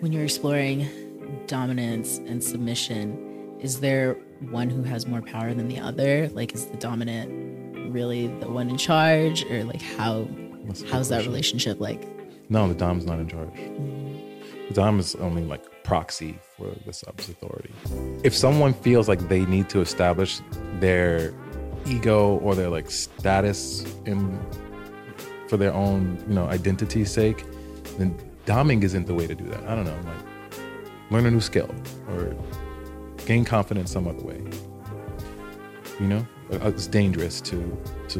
When you're exploring dominance and submission, is there one who has more power than the other? Like, is the dominant really the one in charge, or like how That's how's that relationship like? No, the Dom's not in charge. The Dom is only like proxy for the sub's authority. If someone feels like they need to establish their ego or their like status in for their own, you know, identity's sake, then doming isn't the way to do that. I don't know, like learn a new skill or gain confidence some other way. You know, Uh, it's dangerous to to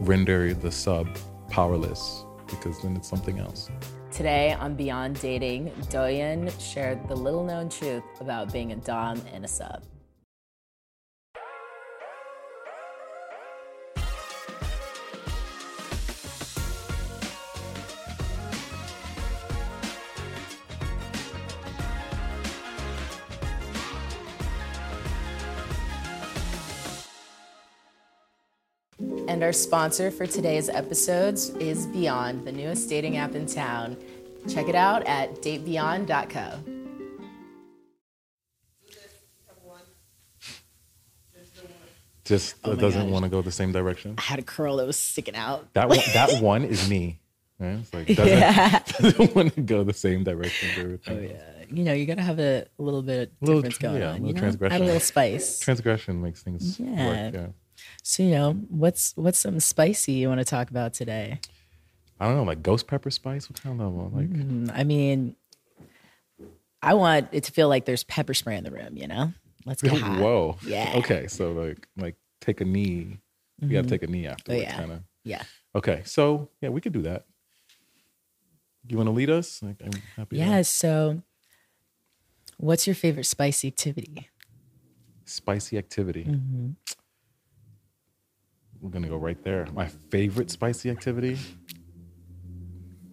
render the sub powerless because then it's something else. Today on Beyond Dating, Doyen shared the little known truth about being a Dom and a sub. And our sponsor for today's episodes is Beyond, the newest dating app in town. Check it out at datebeyond.co. Just Oh doesn't gosh. want to go the same direction. I had a curl that was sticking out. That one, that one is me. Right? It's like doesn't, doesn't want to go the same direction. Oh yeah, you know you gotta have a little bit of Little difference tr- going yeah, on. little You know, transgression. add a little spice. Transgression makes things Yeah. work. Yeah. So you know what's what's something spicy you want to talk about today? I don't know, like ghost pepper spice. What kind of level? Like Mm, I mean, I want it to feel like there's pepper spray in the room. You know, let's go. whoa. Yeah. Okay, so like like take a knee. You got to take a knee afterwards. yeah. Kind of. Yeah, Okay, so yeah, we could do that. You want to lead us? Like, I'm happy. to- yeah. So, what's your favorite spicy activity? Spicy activity. Mm-hmm. We're gonna go right there. My favorite spicy activity,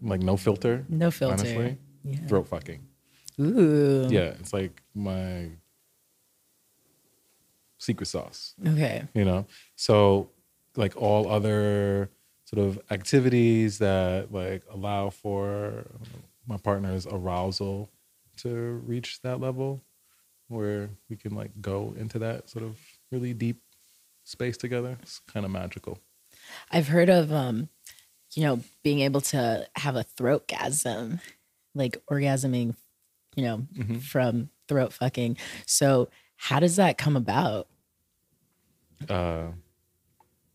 like no filter. No filter. Honestly, Yeah. throat fucking. Ooh. Yeah, it's like my secret sauce. Okay. You know, so like all other sort of activities that like allow for my partner's arousal to reach that level where we can like go into that sort of really deep space together. It's kind of magical. I've heard of um, you know, being able to have a throat gasm, like orgasming, you know, Mm-hmm. from throat fucking. So how does that come about? Uh,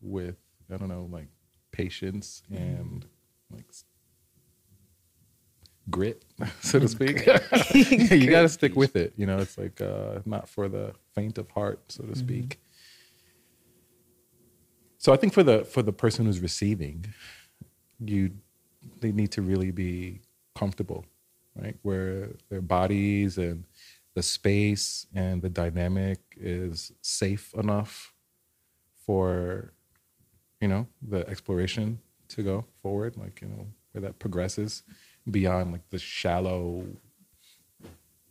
with I don't know, like patience and like grit, so to speak. you got to stick with it. You know, it's like uh, not for the faint of heart, so to speak. So I think for the for the person who's receiving, you they need to really be comfortable, right? Where their bodies and the space and the dynamic is safe enough for you know the exploration to go forward like you know where that progresses beyond like the shallow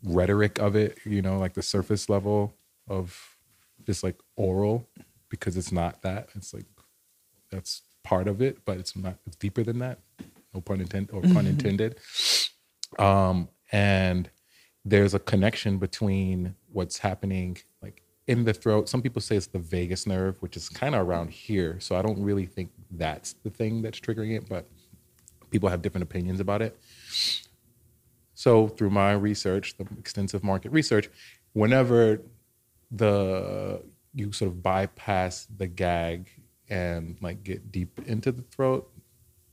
rhetoric of it you know like the surface level of just like oral because it's not that it's like that's part of it but it's not it's deeper than that. No pun intended or pun intended. Um and there's a connection between what's happening like in the throat. Some people say it's the vagus nerve which is kind of around here so i don't really think that's the thing that's triggering it but people have different opinions about it. So through my research the extensive market research whenever the you sort of bypass the gag and like get deep into the throat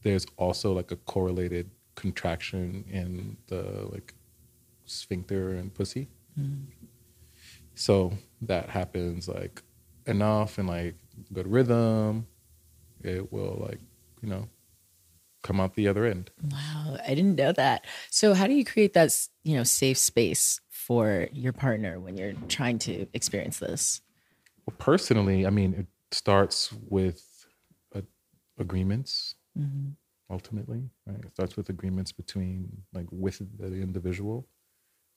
there's also like a correlated contraction in the like sphincter and pussy mm. so that happens like enough and like good rhythm it will like you know come out the other end Wow, I didn't know that. So how do you create that, you know, safe space for your partner when you're trying to experience this? Well personally i mean it starts with uh, agreements ultimately right? It starts with agreements between like with the individual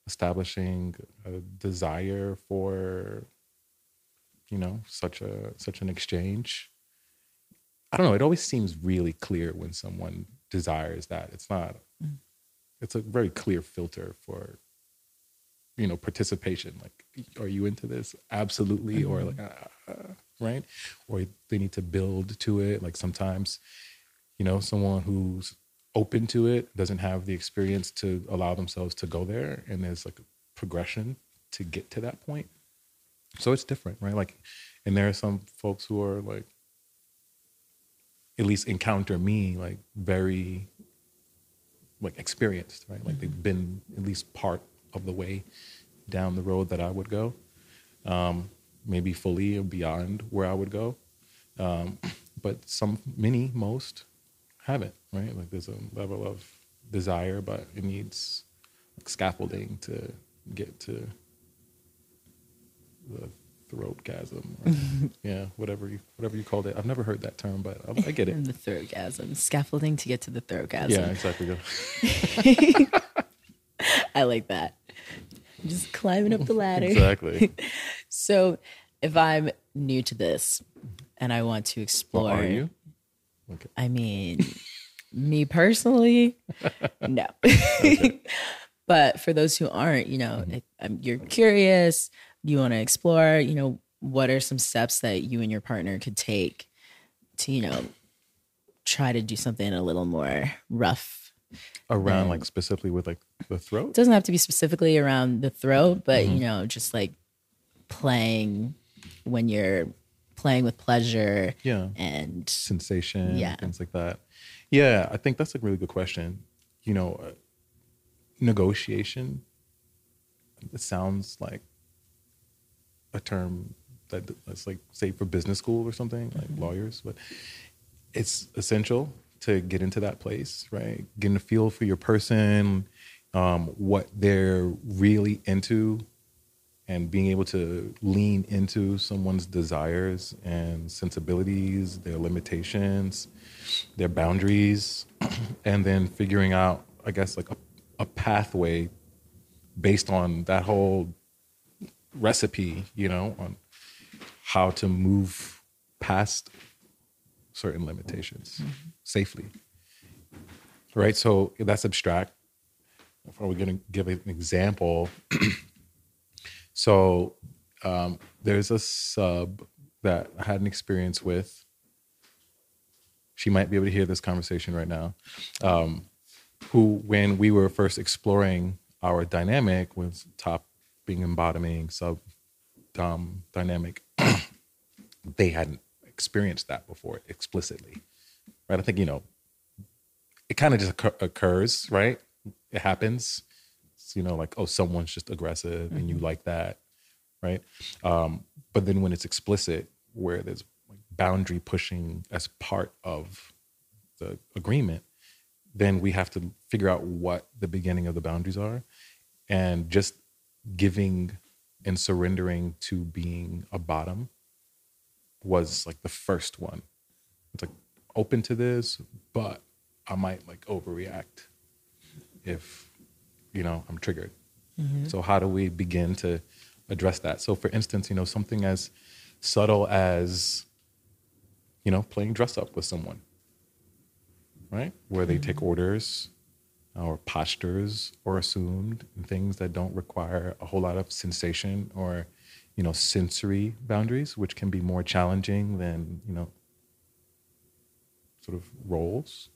establishing a desire for you know such a such an exchange. I don't know it always seems really clear when someone desires that. It's not it's a very clear filter for you know participation like are you into this? Absolutely mm-hmm. or like uh, right? Or they need to build to it like sometimes you know someone who's open to it doesn't have the experience to allow themselves to go there and there's like a progression to get to that point. So it's different right? Like and there are some folks who are like at least encounter me like very like experienced right? Like mm-hmm. they've been at least part of the way down the road that i would go um, maybe fully or beyond where i would go um, but some many most haven't right like there's a level of desire but it needs like scaffolding to get to the throatgasm. Or, yeah, whatever you whatever you called it. I've never heard that term, but I, I get it. the throat chasm, scaffolding to get to the throat chasm. Yeah, exactly. I like that. Just climbing up the ladder. Exactly. so, if I'm new to this and I want to explore, well, are you? Okay. I mean, me personally, no. Okay. but for those who aren't, you know, mm-hmm. if, you're curious you want to explore, you know, what are some steps that you and your partner could take to, you know, try to do something a little more rough around like specifically with like the throat? It doesn't have to be specifically around the throat, but mm-hmm. you know, just like playing when you're playing with pleasure yeah and sensation yeah things like that yeah i think that's a really good question you know uh, negotiation it sounds like a term that that's like say for business school or something like mm-hmm. lawyers but it's essential to get into that place right? Getting a feel for your person um, what they're really into and being able to lean into someone's desires and sensibilities their limitations their boundaries and then figuring out i guess like a, a pathway based on that whole recipe, you know, on how to move past certain limitations mm-hmm. safely. Right? So that's abstract. If are we going to give an example? so um, there's a sub that I had an experience with. She might be able to hear this conversation right now. Um, who, when we were first exploring our dynamic, was top being embodiming sub dom dynamic, they hadn't experienced that before explicitly, right? I think you know, it kind of just occur- occurs, right? It happens. It's, you know, like oh, someone's just aggressive, mm-hmm. and you mm-hmm. like that, right? Um, but then when it's explicit, where there's like boundary pushing as part of the agreement, then we have to figure out what the beginning of the boundaries are, and just giving and surrendering to being a bottom was like the first one. It's like open to this, but I might like overreact if you know I'm triggered. Mm-hmm. So how do we begin to address that? So for instance, you know, something as subtle as you know, playing dress up with someone. Right? Where they mm-hmm. take orders or postures or assumed things that don't require a whole lot of sensation or you know sensory boundaries which can be more challenging than you know sort of roles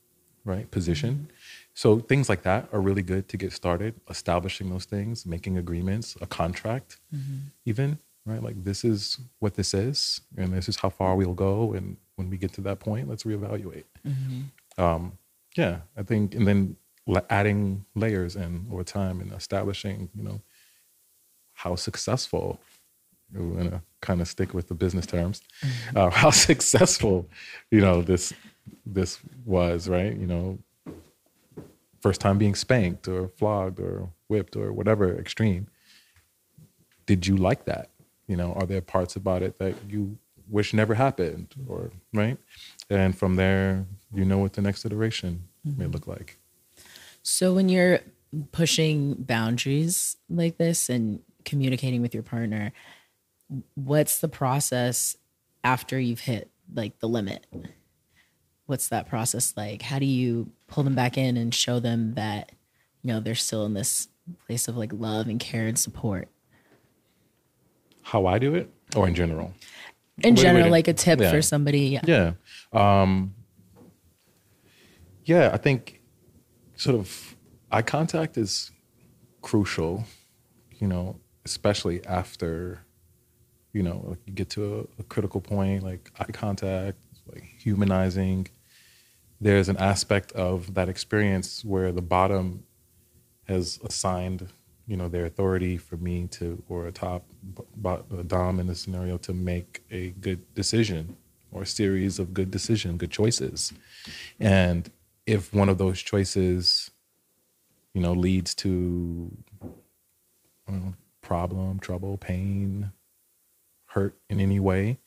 right position mm-hmm. so things like that are really good to get started establishing those things making agreements a contract mm-hmm. even right like this is what this is and this is how far we'll go and when we get to that point let's reevaluate mm-hmm. um, yeah i think and then adding layers in over time and establishing, you know, how successful. We're gonna kind of stick with the business terms. Uh, how successful, you know, this this was, right? You know, first time being spanked or flogged or whipped or whatever extreme. Did you like that? You know, are there parts about it that you wish never happened, or right? And from there, you know what the next iteration mm-hmm. may look like. So when you're pushing boundaries like this and communicating with your partner, what's the process after you've hit like the limit? What's that process like? How do you pull them back in and show them that, you know they're still in this place of like love and care and support How I do it, or in general? in Wait, general wait, like a tip yeah. for somebody yeah. Yeah. Um, yeah, I think sort of eye contact is crucial, you know, especially after, you know, like you get to a, a critical point, like eye contact, like humanizing. There's an aspect of that experience where the bottom has assigned, you know, their authority for me to, or a top, a dom in this scenario, to make a good decision or a series of good decision, good choices. And if one of those choices, you know, leads to know, problem, trouble, pain, hurt in any way,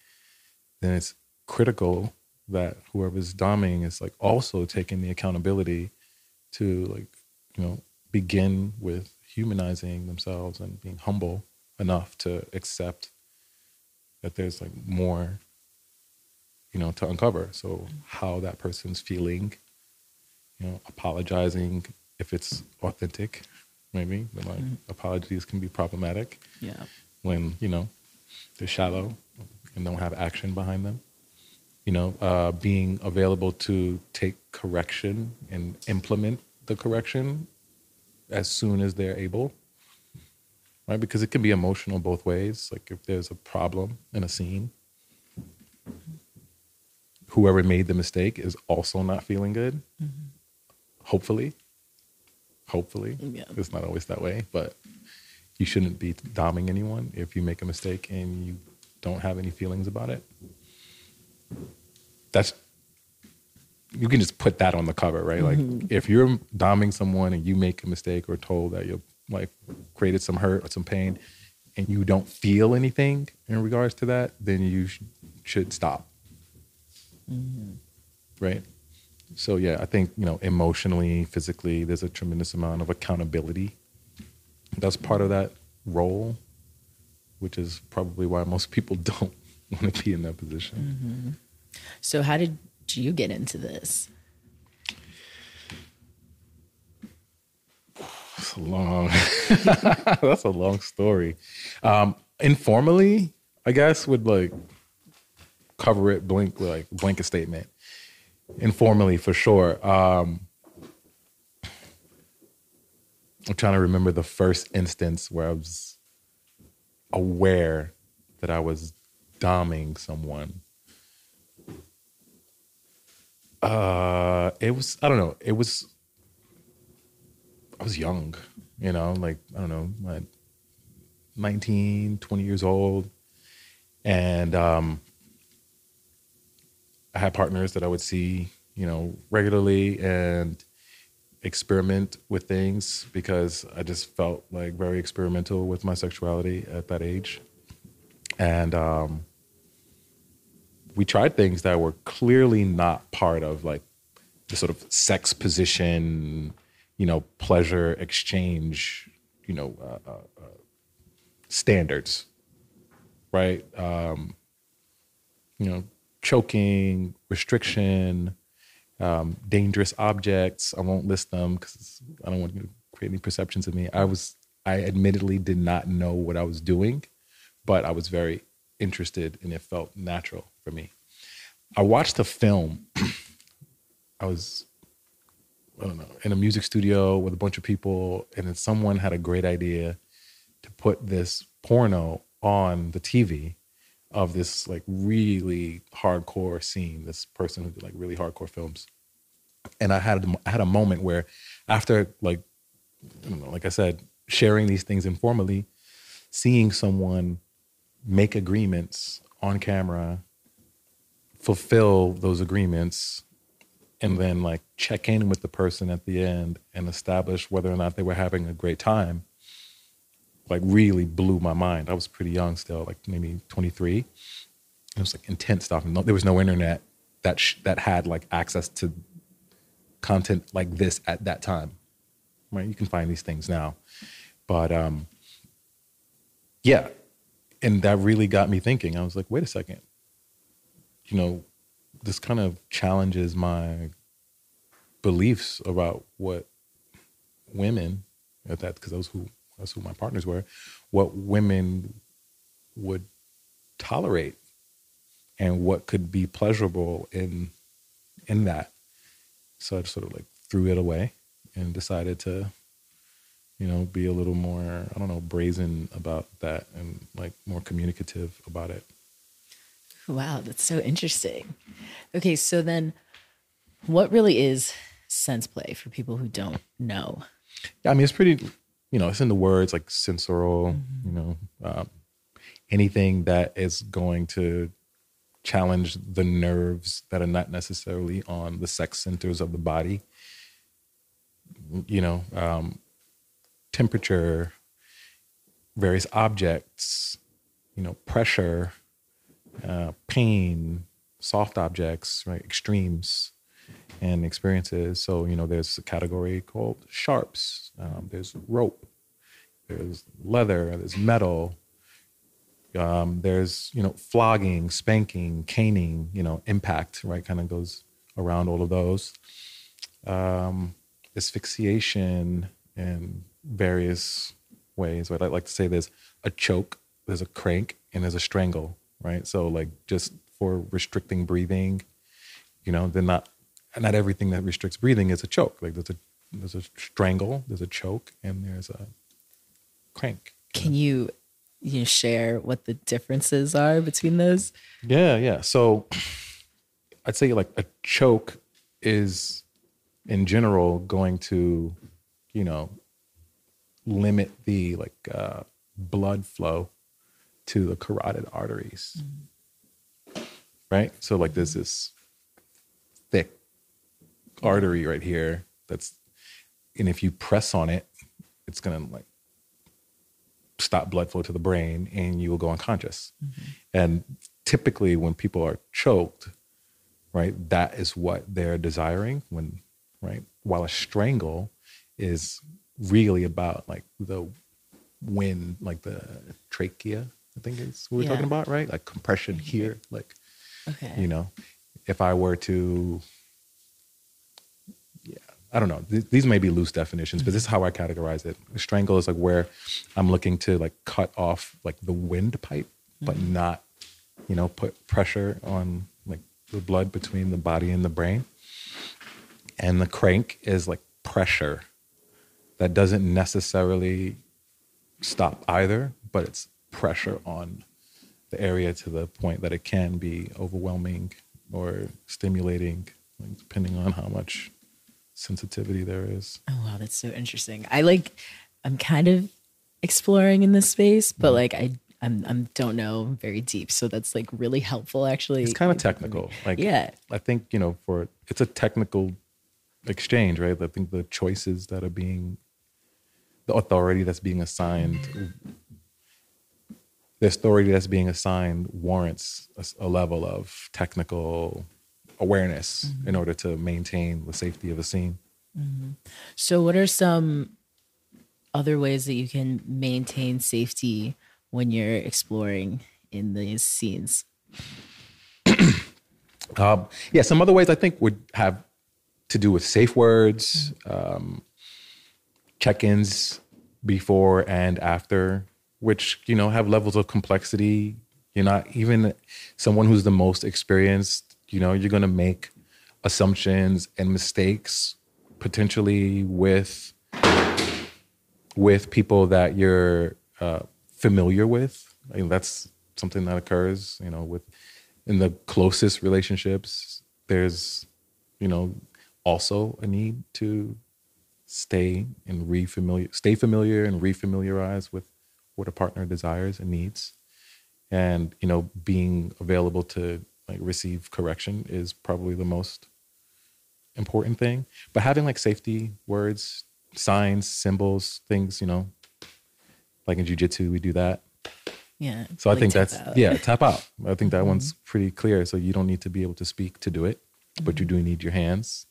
then it's critical that whoever's doming is like also taking the accountability to like, you know, begin with humanizing themselves and being humble enough to accept that there's like more you know, to uncover. So how that person's feeling, you know, apologizing if it's authentic, maybe. But like mm. apologies can be problematic yeah when, you know, they're shallow and don't have action behind them. You know, uh, being available to take correction and implement the correction as soon as they're able. Right? Because it can be emotional both ways. Like if there's a problem in a scene, whoever made the mistake is also not feeling good. Hopefully. Hopefully. Yeah. It's not always that way, but you shouldn't be doming anyone if you make a mistake and you don't have any feelings about it. That's you can just put that on the cover, right? Like mm-hmm. if you're doming someone and you make a mistake or told that you like created some hurt or some pain and you don't feel anything in regards to that, then you sh- should stop. Mm-hmm. Right? So yeah, I think, you know, emotionally, physically, there's a tremendous amount of accountability. That's part of that role, which is probably why most people don't want to be in that position. so how did you get into this That's a long. that's a long story. Um, informally, I guess would like cover it blink like blanket statement. Informally, for sure. Um, I'm trying to remember the first instance where I was aware that I was doming someone. Uh, it was I don't know. It was I was young, you know, like, I don't know, like 19, 20 years old. And um, I had partners that I would see, you know, regularly and experiment with things because I just felt like very experimental with my sexuality at that age. And um, we tried things that were clearly not part of like the sort of sex position, you know, pleasure exchange, you know, uh, uh, uh, standards, right? Um, you know, choking, restriction, um, dangerous objects. I won't list them because I don't want to create any perceptions of me. I was, I admittedly did not know what I was doing, but I was very interested and it felt natural for me. I watched a film. I was I don't know, in a music studio with a bunch of people, and then someone had a great idea to put this porno on the TV of this like really hardcore scene. This person who did like really hardcore films, and I had I had a moment where, after like, I don't know, like I said, sharing these things informally, seeing someone make agreements on camera, fulfill those agreements and then like check in with the person at the end and establish whether or not they were having a great time like really blew my mind. I was pretty young still like maybe 23 it was like intense stuff. And there was no internet that sh- that had like access to content like this at that time. Right? You can find these things now. But um yeah. And that really got me thinking. I was like wait a second. You know this kind of challenges my beliefs about what women at that because those who that's who my partners were, what women would tolerate and what could be pleasurable in in that. So I just sort of like threw it away and decided to, you know, be a little more, I don't know, brazen about that and like more communicative about it. Wow, that's so interesting. Okay, so then what really is sense play for people who don't know? Yeah, I mean, it's pretty, you know, it's in the words like sensorial, mm-hmm. you know, um, anything that is going to challenge the nerves that are not necessarily on the sex centers of the body. You know, um, temperature, various objects, you know, pressure, uh, pain, soft objects, right, extremes and experiences. So, you know, there's a category called sharps, um, there's rope, there's leather, there's metal, um, there's, you know, flogging, spanking, caning, you know, impact, right, kind of goes around all of those. Um, asphyxiation in various ways. Right? I like to say there's a choke, there's a crank, and there's a strangle, right? So, like, just for restricting breathing, you know, they're not not everything that restricts breathing is a choke. Like there's a there's a strangle, there's a choke, and there's a crank. Can you you share what the differences are between those? Yeah, yeah. So I'd say like a choke is in general going to, you know, limit the like uh, blood flow to the carotid arteries. Mm-hmm. Right? So like there's this thick artery right here that's and if you press on it it's going to like stop blood flow to the brain and you will go unconscious mm-hmm. and typically when people are choked right that is what they're desiring when right while a strangle is really about like the wind like the trachea i think is what we're yeah. talking about right like compression mm-hmm. here like okay you know if i were to I don't know. Th- these may be loose definitions, but this is how I categorize it. Strangle is like where I'm looking to like cut off like the windpipe, but mm-hmm. not, you know, put pressure on like the blood between the body and the brain. And the crank is like pressure that doesn't necessarily stop either, but it's pressure on the area to the point that it can be overwhelming or stimulating, depending on how much sensitivity there is. Oh wow, that's so interesting. I like I'm kind of exploring in this space, but mm-hmm. like I I'm I'm don't know very deep. So that's like really helpful actually. It's kind of technical. Like yeah. I think, you know, for it's a technical exchange, right? I think the choices that are being the authority that's being assigned the authority that's being assigned warrants a, a level of technical awareness mm-hmm. in order to maintain the safety of a scene. Mm-hmm. So, what are some other ways that you can maintain safety when you're exploring in these scenes? um, yeah, some other ways I think would have to do with safe words, um, check ins before and after, which, you know, have levels of complexity. You're not even someone who's the most experienced you know, you're going to make assumptions and mistakes potentially with with people that you're uh, familiar with. I mean, that's something that occurs, you know, with in the closest relationships. There's, you know, also a need to stay and refamiliar, stay familiar and refamiliarize with what a partner desires and needs, and you know, being available to like receive correction is probably the most important thing. But having like safety words, signs, symbols, things, you know, like in jujitsu, we do that. Yeah. So I think that's out. yeah, tap out. I think that mm-hmm. one's pretty clear. So you don't need to be able to speak to do it, mm-hmm. but you mm-hmm. do need your hands.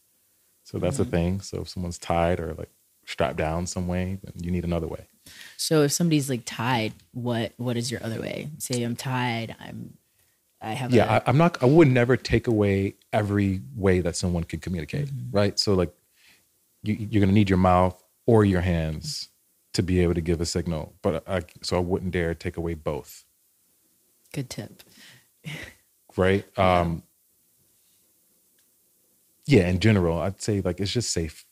So that's mm-hmm. the thing. So if someone's tied or like strapped down some way, then you need another way. So if somebody's like tied, what what is your other way? Say I'm tied, I'm I have. Yeah, a, I, am not. I would never take away every way that someone can communicate, mm-hmm. right? So like, you, you're going to need your mouth, or your hands to be able to give a signal. But I, so I wouldn't dare take away both. Good tip. Right. Um, yeah. In general, I'd say like it's just safe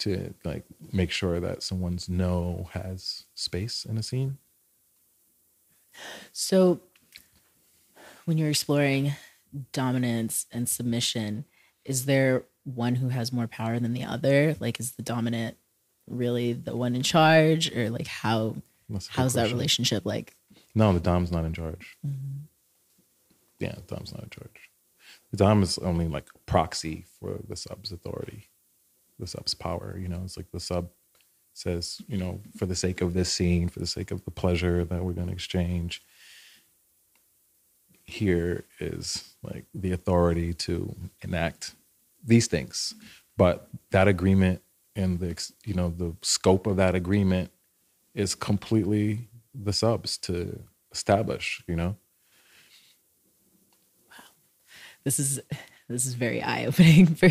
to like make sure that someone's no has space in a scene. So when you're exploring dominance and submission, is there one who has more power than the other? Like, is the dominant really the one in charge, or like how how's that relationship like? No, the dom's not in charge. Mm-hmm. Yeah, the dom's not in charge. The dom is only like a proxy for the sub's authority, the sub's power. You know, it's like the sub says, you know, for the sake of this scene, for the sake of the pleasure that we're going to exchange, here is like the authority to enact these things. But that agreement and the you know the scope of that agreement is completely the subs to establish. You know, This is this is very eye opening for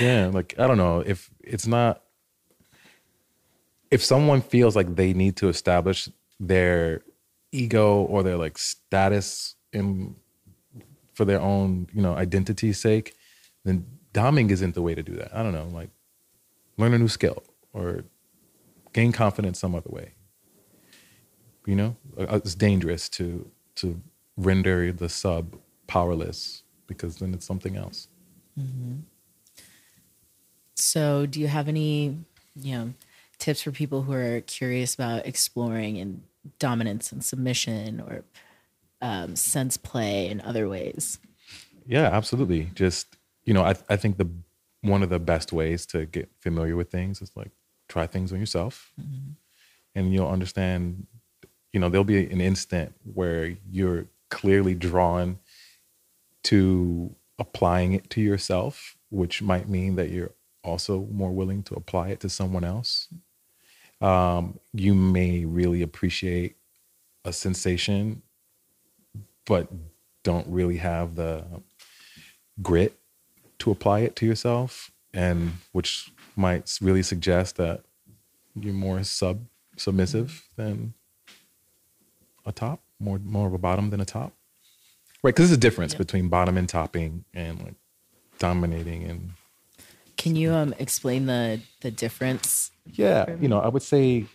yeah. Like I don't know if it's not if someone feels like they need to establish their ego or their like status in for their own you know identity's sake then doming isn't the way to do that. I don't know like learn a new skill or gain confidence some other way. You know Uh, it's dangerous to to render the sub powerless because then it's something else. So, do you have any, you know, tips for people who are curious about exploring and dominance and submission or um, sense play in other ways? Yeah, absolutely. Just you know, I I think the one of the best ways to get familiar with things is like try things on yourself, and you'll understand. You know, there'll be an instant where you're clearly drawn to applying it to yourself, which might mean that you're also more willing to apply it to someone else. Um, you may really appreciate a sensation, but don't really have the grit to apply it to yourself and which might really suggest that you're more sub submissive than a top more more of a bottom than a top right because there's a difference Yeah. between bottom and topping and like dominating and Can you um, explain the the difference? yeah you know i would say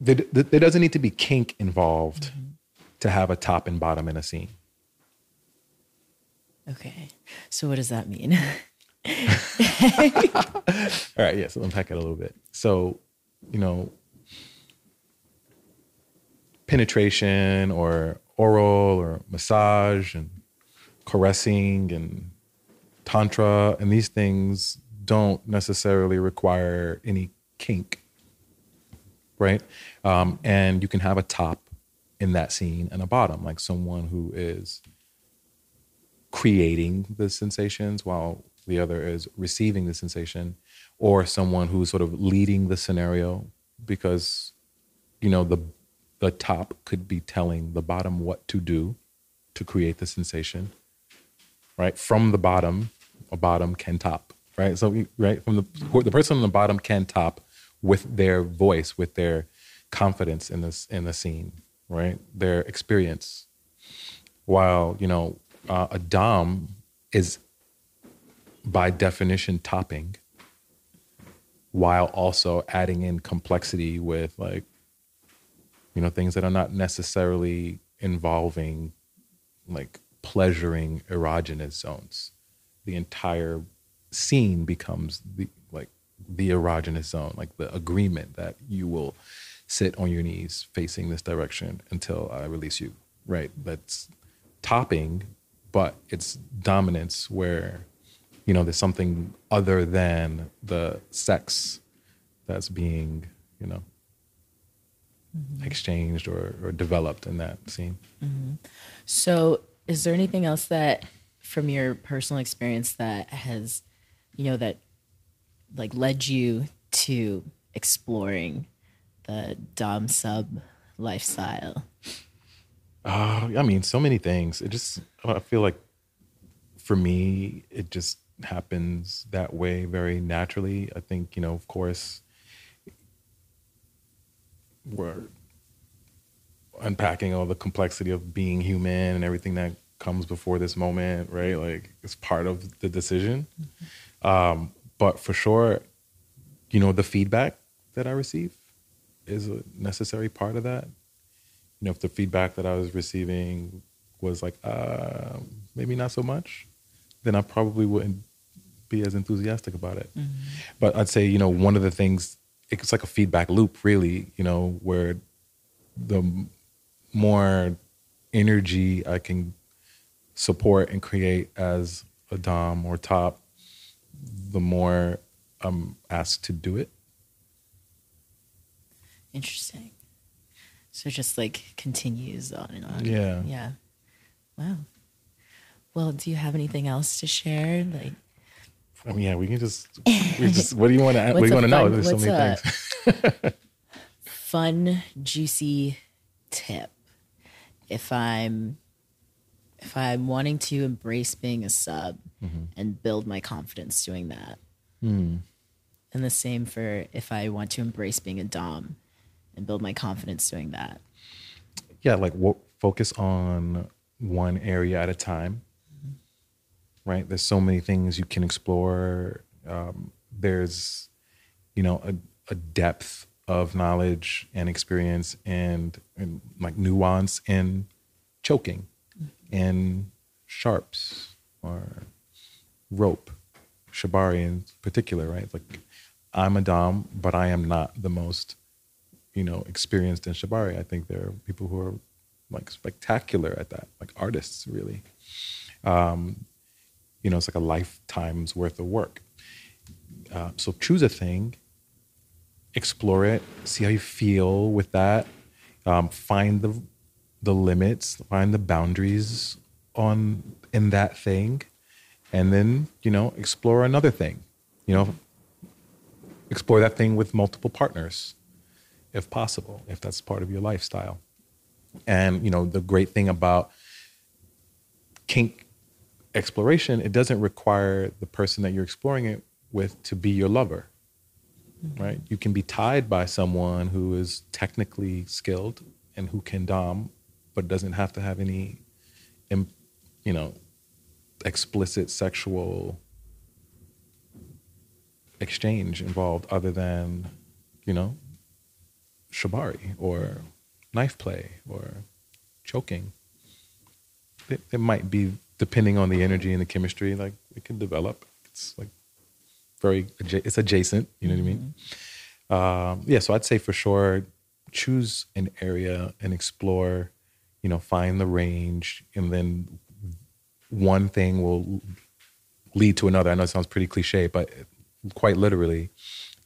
there, there there doesn't need to be kink involved to have a top and bottom in a scene Okay, so what does that mean? All right, yeah, so unpack it a little bit. So, you know, penetration or oral or massage and caressing and tantra and these things don't necessarily require any kink, right? Um, and you can have a top in that scene and a bottom, like someone who is creating the sensations while the other is receiving the sensation or someone who's sort of leading the scenario because you know the the top could be telling the bottom what to do to create the sensation right? From the bottom a bottom can top right? So right from the the person on the bottom can top with their voice with their confidence in this in the scene right their experience. While you know uh, a dom is by definition topping while also adding in complexity with like you know things that are not necessarily involving like pleasuring erogenous zones. The entire scene becomes the like the erogenous zone like the agreement that you will sit on your knees facing this direction until i release you. Right that's topping but it's dominance where you know there's something other than the sex that's being you know mm-hmm. exchanged or, or developed in that scene. Mm-hmm. So, is there anything else that, from your personal experience, that has, you know, that like led you to exploring the dom sub lifestyle? Uh, I mean, so many things. It just, I feel like for me, it just happens that way very naturally. I think, you know, of course, we're unpacking all the complexity of being human and everything that comes before this moment, right? Like it's part of the decision. Mm-hmm. Um, but for sure, you know, the feedback that I receive is a necessary part of that. You know, if the feedback that I was receiving was like, uh, maybe not so much, then I probably wouldn't be as enthusiastic about it. Mm-hmm. But I'd say, you know, one of the things, it's like a feedback loop, really, you know, where the more energy I can support and create as a Dom or top, the more I'm asked to do it. Interesting. So just like continues on and on. Yeah. Yeah. Wow. Well, do you have anything else to share? Like, I mean, yeah, we can just. We just what do you want to? what do you want to know? There's so many things. fun, juicy tip. If I'm, if I'm wanting to embrace being a sub mm-hmm. and build my confidence doing that, mm. and the same for if I want to embrace being a dom and build my confidence doing that. Yeah, like w- focus on one area at a time. Mm-hmm. Right? There's so many things you can explore. Um, there's, you know, a, a depth of knowledge and experience and, and like nuance in choking mm-hmm. and sharps or rope, shibari in particular, right? Like I'm a dom, but I am not the most you know, experienced in Shibari. I think there are people who are like spectacular at that, like artists, really. Um, you know, it's like a lifetime's worth of work. Uh, so choose a thing, explore it, see how you feel with that. Um, find the the limits, find the boundaries on in that thing, and then you know explore another thing. You know, explore that thing with multiple partners if possible, if that's part of your lifestyle. And you know, the great thing about kink exploration, it doesn't require the person that you're exploring it with to be your lover. Mm-hmm. Right? You can be tied by someone who is technically skilled and who can dom, but doesn't have to have any, you know, explicit sexual exchange involved other than, you know, shibari or knife play or choking. It, it, might be depending on the energy and the chemistry, like it can develop. It's like very, it's adjacent. You know what I mean? Mm-hmm. Um, yeah. So I'd say for sure, choose an area and explore. You know, find the range, and then one thing will lead to another. I know it sounds pretty cliche, but quite literally,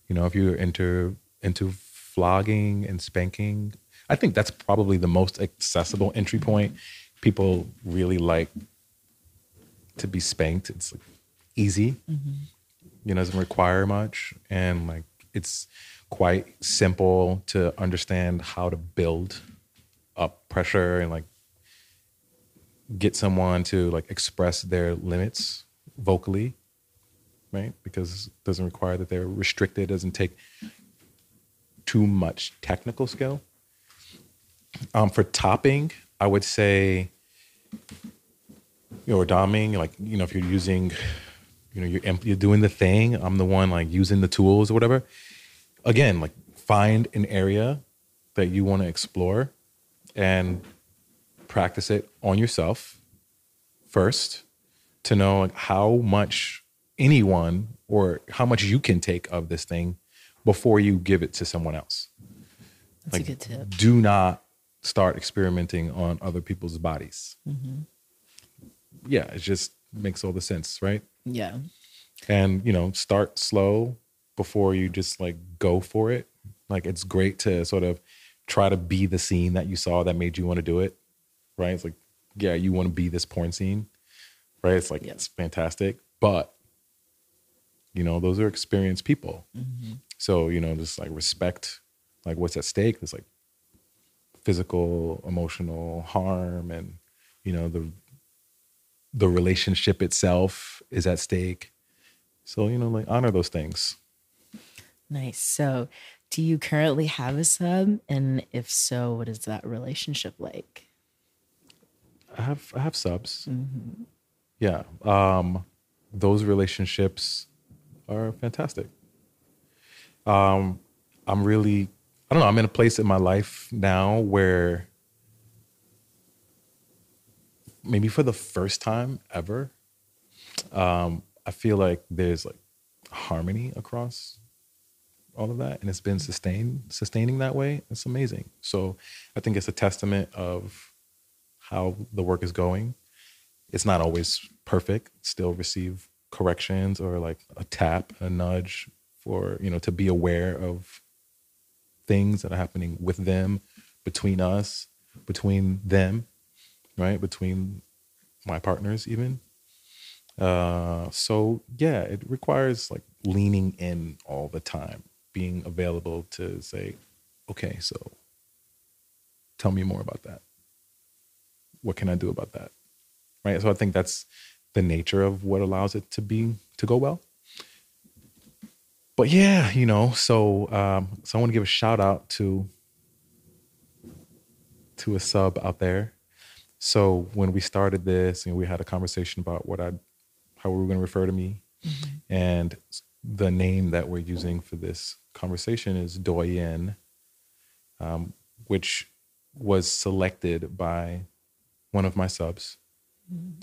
you know, if you're into into flogging and spanking. I think that's probably the most accessible entry point. People really like to be spanked. It's like easy. Mm-hmm. You know, doesn't require much, and like it's quite simple to understand how to build up pressure and like get someone to like express their limits vocally right because it doesn't require that they're restricted doesn't take too much technical skill. Um, for topping, I would say, you know, or doming, like, you know, if you're using, you know, you're, you're doing the thing, I'm the one like using the tools or whatever. Again, like find an area that you want to explore and practice it on yourself first to know like how much anyone or how much you can take of this thing before you give it to someone else. That's like, a good tip. Do not start experimenting on other people's bodies. Mm-hmm. Yeah, it just makes all the sense, right? Yeah. And, you know, start slow before you just like go for it. Like it's great to sort of try to be the scene that you saw that made you want to do it, right? It's like, yeah, you want to be this porn scene, right? It's like, it's fantastic. But, you know, those are experienced people. Mm-hmm. So, you know, just like respect like what's at stake. There's like physical, emotional harm and, you know, the the relationship itself is at stake. So, you know, like honor those things. Nice. So, do you currently have a sub? And if so, what is that relationship like? I have I have subs. Yeah. Um those relationships are fantastic. Um I'm really I don't know, I'm in a place in my life now where maybe for the first time ever, um, I feel like there's like harmony across all of that and it's been sustained sustaining that way. It's amazing. So I think it's a testament of how the work is going. It's not always perfect, still receive corrections or like a tap, a nudge for, you know, to be aware of things that are happening with them, between us, between them, right? Between my partners, even. Uh, so yeah, it requires like leaning in all the time, being available to say, okay, so tell me more about that. What can I do about that? Right. So I think that's the nature of what allows it to be to go well. But yeah, you know, so um, so I want to give a shout out to to a sub out there. So when we started this and we had a conversation about what I how we were going to refer to me, and the name that we're using for this conversation is Doyen, um, which was selected by one of my subs.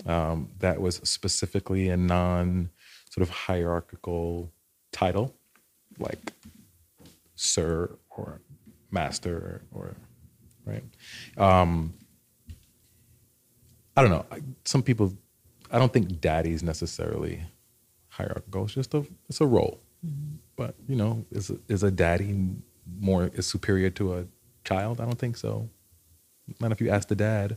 Um, that was specifically a non sort of hierarchical title, like sir or master or right. Um, I don't know. Some people, I don't think daddy's necessarily hierarchical. It's just a it's a role. But you know, is a, is a daddy more is superior to a child? I don't think so. Not if you ask the dad.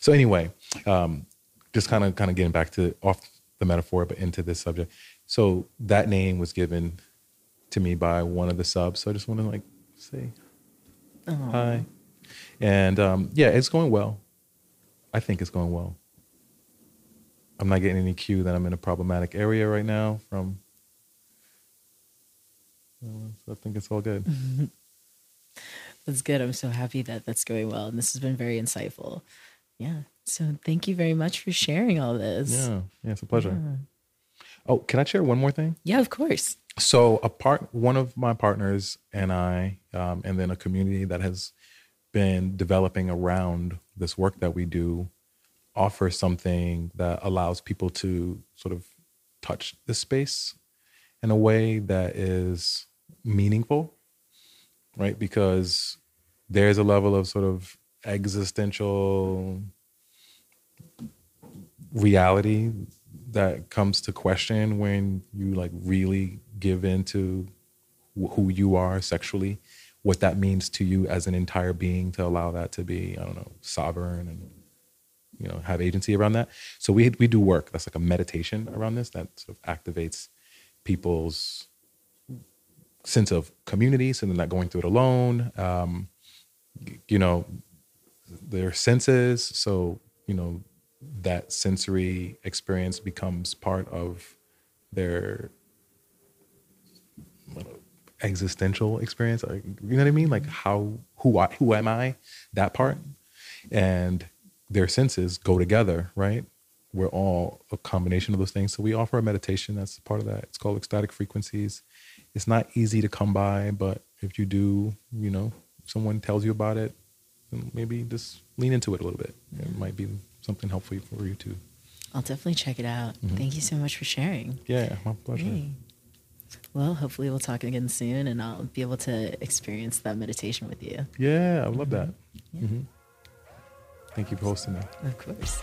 So anyway, um, just kind of kind of getting back to off the metaphor, but into this subject. So that name was given to me by one of the subs. So I just want to like say hi, and um, yeah, it's going well. I think it's going well. I'm not getting any cue that I'm in a problematic area right now from. So I think it's all good. That's good. I'm so happy that that's going well. And this has been very insightful. Yeah. So thank you very much for sharing all this. Yeah, yeah, it's a pleasure. Oh, can I share one more thing? Yeah, of course. So a part, one of my partners and I, um, and then a community that has been developing around this work that we do, offer something that allows people to sort of touch this space in a way that is meaningful, right? Because there's a level of sort of existential reality that comes to question when you like really give into wh- who you are sexually what that means to you as an entire being to allow that to be i don't know sovereign and you know have agency around that. So we we do work. That's like a meditation around this that sort of activates people's sense of community so they're not going through it alone um you know their senses. So you know that sensory experience becomes part of their existential experience you know what i mean? Like how who i who am i that part? And their senses go together right? We're all a combination of those things. So we offer a meditation that's part of that. It's called ecstatic frequencies. It's not easy to come by but if you do you know if someone tells you about it then maybe just lean into it a little bit. It might be something helpful for you too. I'll definitely check it out. Mm-hmm. Thank you so much for sharing. yeah my pleasure. Hey. Well, hopefully we'll talk again soon and I'll be able to experience that meditation with you. yeah i love that Mhm. thank you for hosting me Of course.